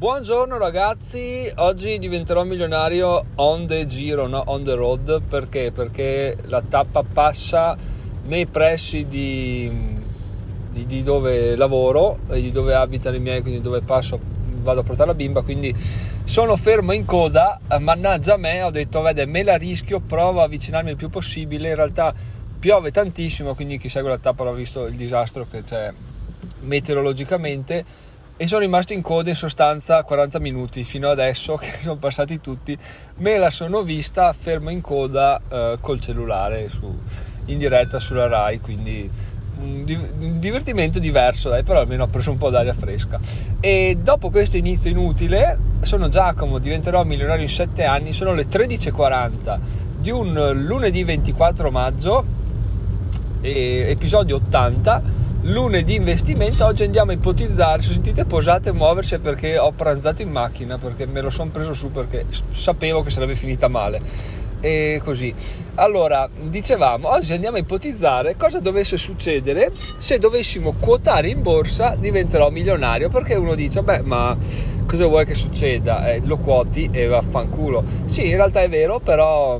Buongiorno ragazzi, oggi diventerò milionario on the giro, no on the road, perché? Perché la tappa passa nei pressi di, di, di dove lavoro e di dove abitano i miei, quindi dove passo vado a portare la bimba, quindi sono fermo in coda, mannaggia a me, ho detto vede me la rischio, provo a avvicinarmi il più possibile, in realtà piove tantissimo, quindi chi segue la tappa avrà visto il disastro che c'è meteorologicamente e sono rimasto in coda in sostanza 40 minuti fino adesso che sono passati tutti. Me la sono vista fermo in coda eh, col cellulare su, in diretta sulla Rai quindi un, divertimento diverso dai, però almeno ho preso un po' d'aria fresca. E dopo questo inizio inutile sono Giacomo diventerò milionario in 7 anni sono le 13.40 di un lunedì 24 maggio episodio 80 lunedì investimento oggi andiamo a ipotizzare se sentite posate muoversi perché ho pranzato in macchina perché me lo sono preso su perché sapevo che sarebbe finita male. E così. Allora dicevamo oggi andiamo a ipotizzare cosa dovesse succedere. Se dovessimo quotare in borsa diventerò milionario perché uno dice beh ma cosa vuoi che succeda? Eh, lo quoti e vaffanculo. Sì in realtà è vero però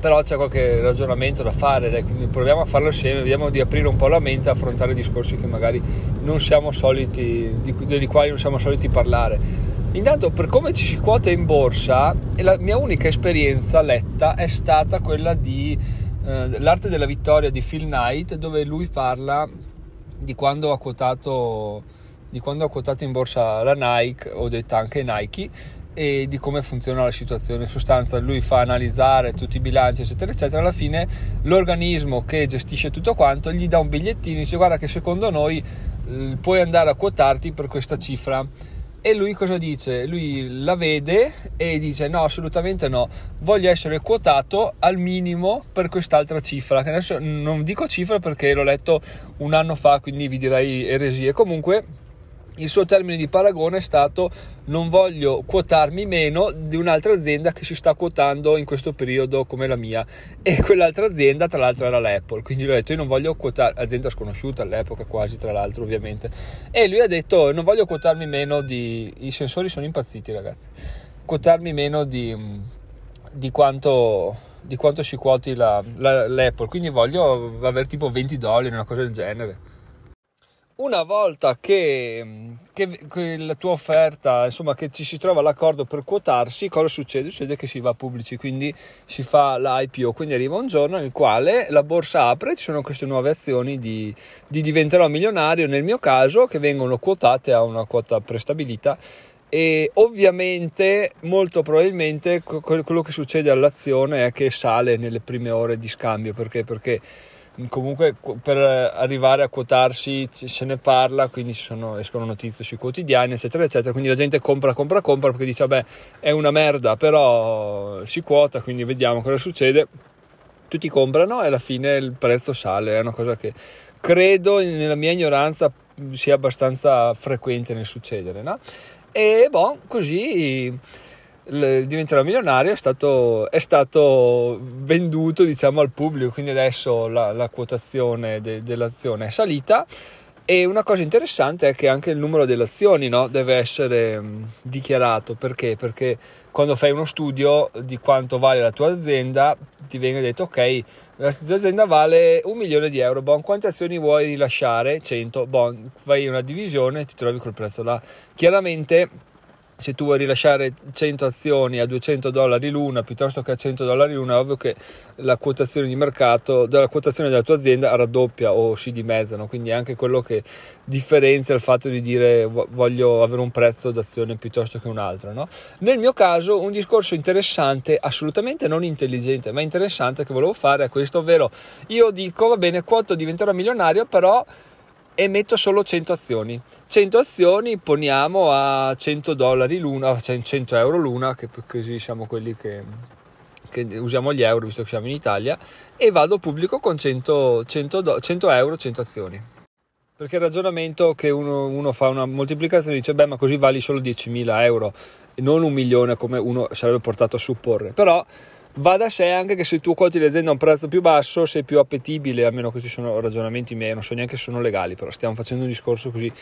però c'è qualche ragionamento da fare, dai, quindi proviamo a farlo assieme, vediamo di aprire un po' la mente e affrontare discorsi che magari non siamo soliti, di, dei quali non siamo soliti parlare. Intanto, per come ci si quota in borsa, la mia unica esperienza letta è stata quella di eh, L'arte della vittoria di Phil Knight, dove lui parla di quando ha quotato, di quando ha quotato in borsa la Nike, o detta anche Nike, e di come funziona la situazione. In sostanza, lui fa analizzare tutti i bilanci, eccetera, eccetera. Alla fine, l'organismo che gestisce tutto quanto gli dà un bigliettino e dice: Guarda, che secondo noi puoi andare a quotarti per questa cifra. E lui cosa dice? Lui la vede e dice: No, assolutamente no, voglio essere quotato al minimo per quest'altra cifra. Che adesso non dico cifra perché l'ho letto un anno fa, quindi vi direi eresie. Comunque il suo termine di paragone è stato non voglio quotarmi meno di un'altra azienda che si sta quotando in questo periodo come la mia e quell'altra azienda tra l'altro era l'Apple. Quindi lui ha detto io non voglio quotare azienda sconosciuta all'epoca quasi tra l'altro ovviamente. E lui ha detto non voglio quotarmi meno di i sensori sono impazziti ragazzi. Quotarmi meno di, di quanto di quanto si quoti la, la, l'Apple quindi voglio avere tipo 20 dollari una cosa del genere una volta che, che, che, la tua offerta, insomma, che ci si trova l'accordo per quotarsi, cosa succede? Succede che si va pubblici, quindi si fa l'IPO, quindi arriva un giorno nel quale la borsa apre ci sono queste nuove azioni di, di diventerò milionario, nel mio caso, che vengono quotate a una quota prestabilita e ovviamente molto probabilmente quello che succede all'azione è che sale nelle prime ore di scambio perché perché comunque per arrivare a quotarsi se ne parla, quindi sono, escono notizie sui quotidiani, eccetera, eccetera. Quindi la gente compra, compra, compra perché dice, vabbè, è una merda, però si quota, quindi vediamo cosa succede. Tutti comprano e alla fine il prezzo sale, è una cosa che credo nella mia ignoranza sia abbastanza frequente nel succedere, no? E boh, così diventerò milionario è stato, è stato, venduto diciamo al pubblico. Quindi adesso la, la quotazione de, dell'azione è salita. E una cosa interessante è che anche il numero delle azioni no, deve essere mh, dichiarato. Perché? perché quando fai uno studio di quanto vale la tua azienda ti viene detto ok la tua azienda vale un milione di euro. Bon, quante azioni vuoi rilasciare? 100 bon, fai una divisione e ti trovi quel prezzo là. Chiaramente se tu vuoi rilasciare 100 azioni a 200 dollari l'una piuttosto che a 100 dollari l'una, ovvio che la quotazione di mercato, della quotazione della tua azienda raddoppia o si dimezzano, quindi anche quello che differenzia il fatto di dire voglio avere un prezzo d'azione piuttosto che un altro. No? Nel mio caso un discorso interessante, assolutamente non intelligente, ma interessante che volevo fare è questo, ovvero io dico va bene, quanto diventerò milionario, però e metto solo 100 azioni. 100 azioni poniamo a 100 dollari l'una, cioè 100 euro l'una, che così siamo quelli che, che, usiamo gli euro visto che siamo in Italia, e vado pubblico con 100, 100, 100 euro, 100 azioni. Perché il ragionamento che uno, uno, fa una moltiplicazione dice, beh, ma così vali solo 10.000 euro non un milione come uno sarebbe portato a supporre. Però va da sé anche che se tu quoti l'azienda a un prezzo più basso sei più appetibile, almeno questi sono ragionamenti miei, non so neanche se sono legali, però stiamo facendo un discorso così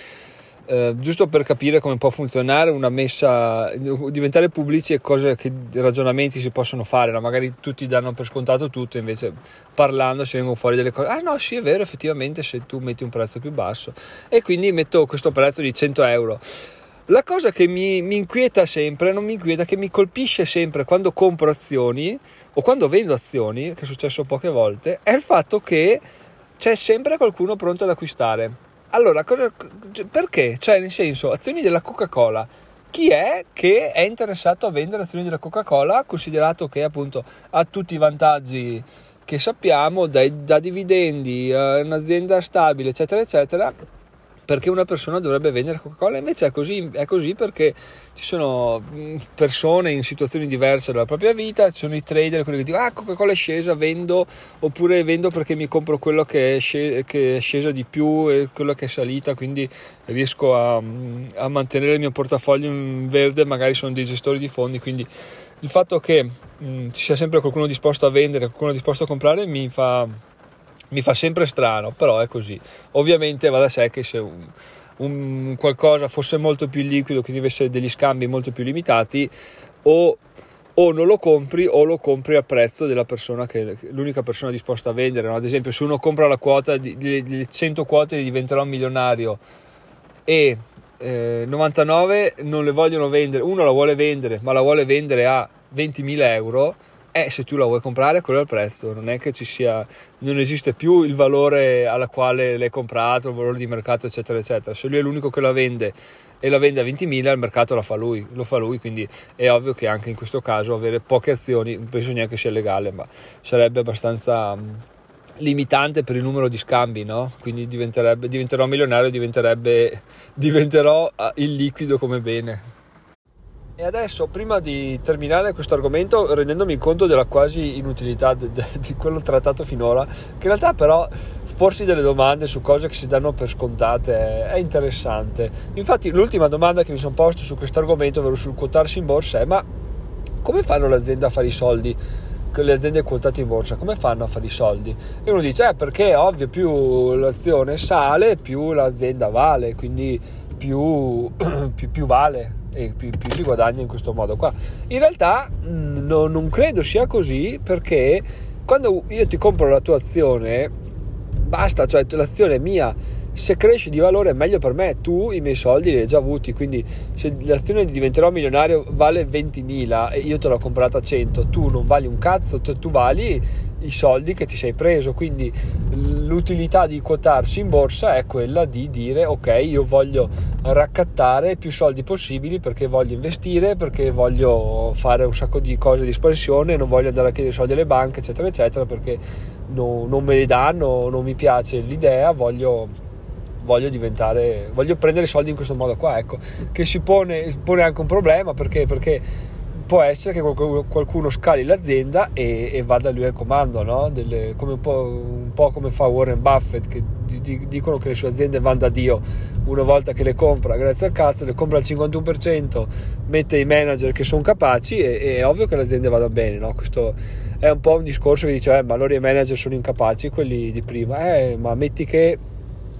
eh, giusto per capire come può funzionare una messa, diventare pubblici e cose che ragionamenti si possono fare, no? magari tutti danno per scontato tutto, invece parlando ci vengono fuori delle cose, ah no sì è vero effettivamente se tu metti un prezzo più basso e quindi metto questo prezzo di 100 euro. La cosa che mi, mi inquieta sempre, non mi inquieta, che mi colpisce sempre quando compro azioni o quando vendo azioni, che è successo poche volte, è il fatto che c'è sempre qualcuno pronto ad acquistare allora, cosa, perché? Cioè, nel senso, azioni della Coca-Cola. Chi è che è interessato a vendere azioni della Coca-Cola, considerato che appunto ha tutti i vantaggi che sappiamo, dai, da dividendi, è un'azienda stabile, eccetera, eccetera perché una persona dovrebbe vendere Coca-Cola, invece è così, è così, perché ci sono mm, persone in situazioni diverse della propria vita, ci sono i trader, quelli che dicono ah Coca-Cola è scesa, vendo, oppure vendo perché mi compro quello che è, scesa, che è scesa di più e quello che è salita, quindi riesco a, mm, a, mantenere il mio portafoglio in verde, magari sono dei gestori di fondi, quindi il fatto che mh, mm, ci sia sempre qualcuno disposto a vendere, qualcuno disposto a comprare mi fa mi fa sempre strano, però è così. Ovviamente va da sé che se un, un qualcosa fosse molto più liquido, che avesse degli scambi molto più limitati, o, o, non lo compri o lo compri a prezzo della persona che l'unica persona disposta a vendere. No? Ad esempio, se uno compra la quota di, di, di 100 quote diventerà un milionario e eh, 99 non le vogliono vendere, uno la vuole vendere, ma la vuole vendere a 20.000 euro eh, se tu la vuoi comprare quello è il prezzo, non è che ci sia, non esiste più il valore alla quale l'hai comprato, il valore di mercato eccetera eccetera, se lui è l'unico che la vende e la vende a 20.000 il mercato la fa lui, lo fa lui, quindi è ovvio che anche in questo caso avere poche azioni, non penso neanche sia legale, ma sarebbe abbastanza mm, limitante per il numero di scambi, no? Quindi diventerò milionario, diventerò ah, il liquido come bene. E adesso, prima di terminare questo argomento, rendendomi conto della quasi inutilità di, di quello trattato finora, che in realtà però porsi delle domande su cose che si danno per scontate è interessante. Infatti l'ultima domanda che mi sono posto su questo argomento, ovvero sul quotarsi in borsa, è ma come fanno le aziende a fare i soldi? le aziende quotate in borsa come fanno a fare i soldi? E uno dice eh, perché è ovvio più l'azione sale più l'azienda vale quindi più, più, più vale e più, più, si guadagna in questo modo qua. In realtà mm, no, non credo sia così perché quando io ti compro la tua azione, basta, cioè l'azione è mia, se cresce di valore è meglio per me, tu i miei soldi li hai già avuti, quindi se l'azione diventerò milionario vale 20.000 e io te l'ho comprata a 100, tu non vali un cazzo, tu vali i soldi che ti sei preso, quindi l'utilità di quotarsi in borsa è quella di dire ok io voglio raccattare più soldi possibili perché voglio investire, perché voglio fare un sacco di cose di espansione, non voglio andare a chiedere soldi alle banche eccetera eccetera perché no, non me li danno, non mi piace l'idea, voglio voglio diventare voglio prendere soldi in questo modo qua ecco che si pone, pone anche un problema perché? Perché può essere che qualcuno scali l'azienda e, e vada lui al comando, no? Come un, po', un, po', come fa Warren Buffett, che di, dicono che le sue aziende vanno da Dio una volta che le compra, grazie al cazzo, le compra al 51%, mette i manager che sono capaci e, e è ovvio che le aziende vadano bene, no? Questo è un po' un discorso che dice, eh, ma allora i manager sono incapaci, quelli di prima, eh, ma metti che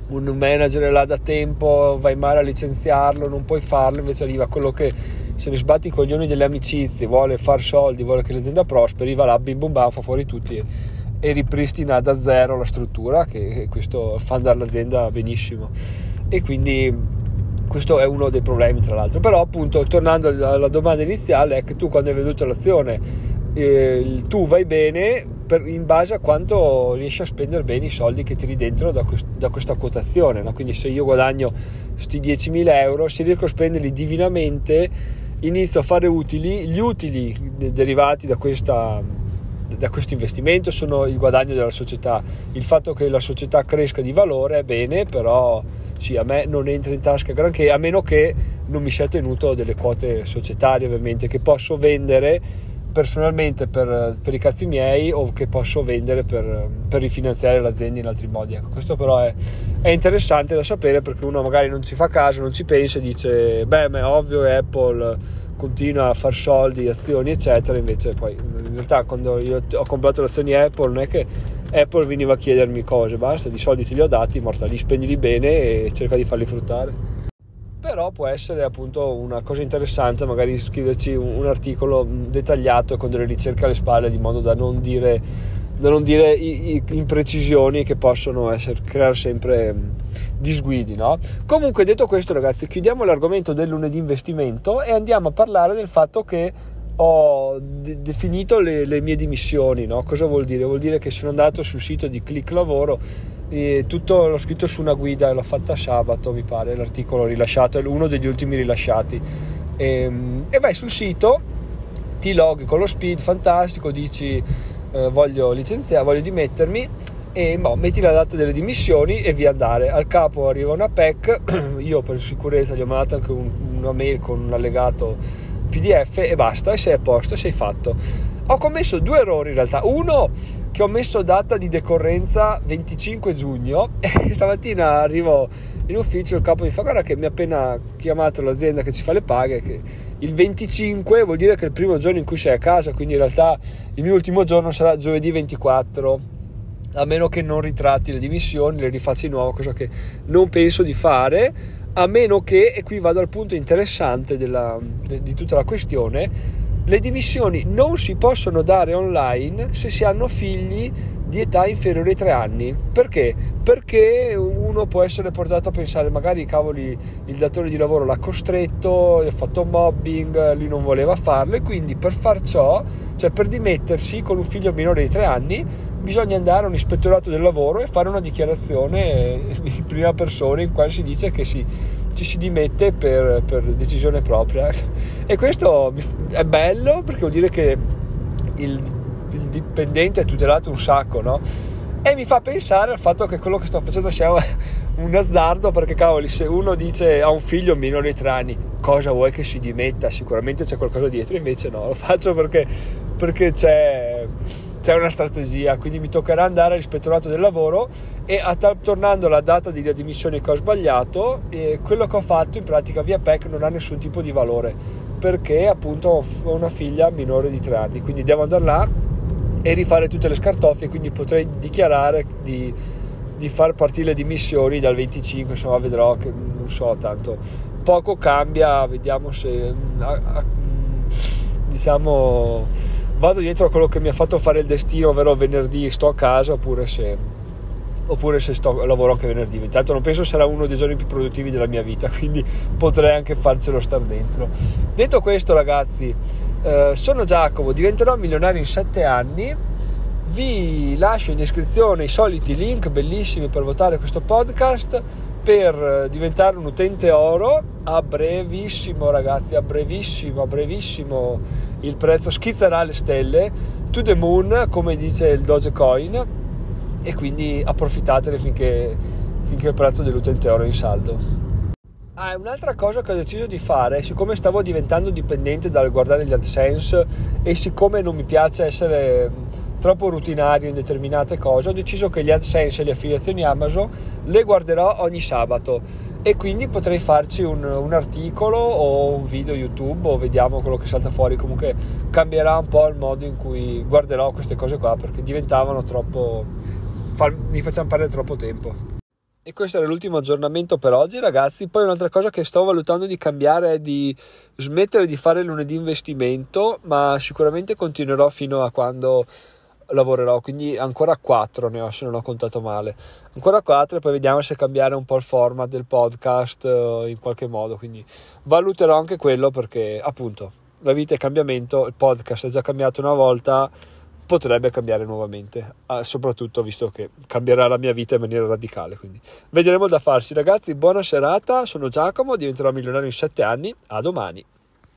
un manager è là da tempo, vai male a licenziarlo, non puoi farlo, invece arriva quello che se ne sbatti i coglioni delle amicizie, vuole far soldi, vuole che l'azienda prosperi, va là, bim bum bam, fa fuori tutti e ripristina da zero la struttura, che questo fa andare l'azienda benissimo. E quindi questo è uno dei problemi tra l'altro. Però appunto, tornando alla domanda iniziale, è che tu quando hai venduto l'azione, eh, tu vai bene per, in base a quanto riesci a spendere bene i soldi che tiri dentro da, quest, da questa quotazione. No? Quindi se io guadagno questi 10.000 euro, se riesco a spenderli divinamente, inizio a fare utili, gli utili derivati da, questa, da questo investimento sono il guadagno della società, il fatto che la società cresca di valore è bene, però sì, a me non entra in tasca granché, a meno che non mi sia tenuto delle quote societarie ovviamente che posso vendere personalmente per, per, i cazzi miei o che posso vendere per, per rifinanziare l'azienda in altri modi. Ecco, questo però è, è, interessante da sapere perché uno magari non ci fa caso, non ci pensa e dice beh ma è ovvio Apple continua a far soldi, azioni eccetera, invece poi in realtà quando io ho comprato le azioni Apple non è che Apple veniva a chiedermi cose, basta, di soldi te li ho dati, morta lì, spendili bene e cerca di farli fruttare. Però può essere appunto una cosa interessante magari scriverci un, articolo dettagliato con delle ricerche alle spalle di modo da non dire, da non dire i, i, imprecisioni che possono essere, creare sempre disguidi. No? Comunque detto questo ragazzi chiudiamo l'argomento del lunedì investimento e andiamo a parlare del fatto che ho de- definito le, le, mie dimissioni. No? Cosa vuol dire? Vuol dire che sono andato sul sito di Click Lavoro e tutto l'ho scritto su una guida l'ho fatta sabato, mi pare, l'articolo rilasciato, è uno degli ultimi rilasciati. E, ehm, e vai sul sito, ti loghi con lo speed fantastico, dici eh, voglio licenziare, voglio dimettermi e boh, metti la data delle dimissioni e via andare. Al capo arriva una PEC, io per sicurezza gli ho mandato anche un, una mail con un allegato PDF e basta, e sei a posto, sei fatto. Ho commesso due errori in realtà. Uno che ho messo data di decorrenza 25 giugno e stamattina arrivo in ufficio il capo mi fa guarda che mi ha appena chiamato l'azienda che ci fa le paghe che il 25 vuol dire che è il primo giorno in cui sei a casa quindi in realtà il mio ultimo giorno sarà giovedì 24 a meno che non ritratti le dimissioni le rifacci di nuovo cosa che non penso di fare a meno che, e qui vado al punto interessante della, de, di tutta la questione, le dimissioni non si possono dare online se si hanno figli di età inferiore ai tre anni. Perché? Perché uno può essere portato a pensare, magari cavoli, il datore di lavoro l'ha costretto, ha fatto mobbing, lui non voleva farlo e quindi per far ciò, cioè per dimettersi con un figlio minore di tre anni, bisogna andare a un ispettorato del lavoro e fare una dichiarazione in prima persona in cui si dice che si, ci si dimette per, per, decisione propria. E questo è bello perché vuol dire che il, il dipendente è tutelato un sacco, no? E mi fa pensare al fatto che quello che sto facendo sia un azzardo perché cavoli se uno dice ha un figlio minore di tre anni cosa vuoi che si dimetta? Sicuramente c'è qualcosa dietro invece no lo faccio perché, perché c'è c'è una strategia, quindi mi toccherà andare all'ispettorato del lavoro e tal, tornando alla data di riadmissione che ho sbagliato, eh, quello che ho fatto in pratica via PEC non ha nessun tipo di valore perché appunto ho una figlia minore di tre anni, quindi devo andare là e rifare tutte le scartoffie, quindi potrei dichiarare di, di far partire le dimissioni dal 25, insomma vedrò che non so tanto, poco cambia, vediamo se a, a, diciamo vado dietro a quello che mi ha fatto fare il destino, ovvero venerdì sto a casa oppure se, oppure se sto, lavoro anche venerdì. Intanto non penso sarà uno dei giorni più produttivi della mia vita, quindi potrei anche farcelo star dentro. Detto questo ragazzi, eh, sono Giacomo, diventerò milionario in 7 anni. Vi lascio in descrizione i soliti link bellissimi per votare questo podcast per diventare un utente oro a brevissimo ragazzi a brevissimo a brevissimo il prezzo schizzerà le stelle to the moon come dice il Dogecoin e quindi approfittatene finché, finché il prezzo dell'utente oro è in saldo ah, un'altra cosa che ho deciso di fare siccome stavo diventando dipendente dal guardare gli AdSense e siccome non mi piace essere troppo rutinario in determinate cose, ho deciso che gli AdSense e le affiliazioni Amazon le guarderò ogni sabato e quindi potrei farci un, un, articolo o un video YouTube o vediamo quello che salta fuori. Comunque cambierà un po' il modo in cui guarderò queste cose qua perché diventavano troppo. Mi facevano perdere troppo tempo. E questo era l'ultimo aggiornamento per oggi, ragazzi. Poi un'altra cosa che sto valutando di cambiare è di smettere di fare lunedì investimento, ma sicuramente continuerò fino a quando lavorerò, quindi ancora 4 ne ho se non ho contato male. Ancora 4 e poi vediamo se cambiare un po' il format del podcast eh, in qualche modo, quindi valuterò anche quello perché appunto la vita è cambiamento, il podcast è già cambiato una volta, potrebbe cambiare nuovamente, ah, soprattutto visto che cambierà la mia vita in maniera radicale, quindi vedremo da farsi ragazzi, buona serata, sono Giacomo, diventerò milionario in 7 anni, a domani.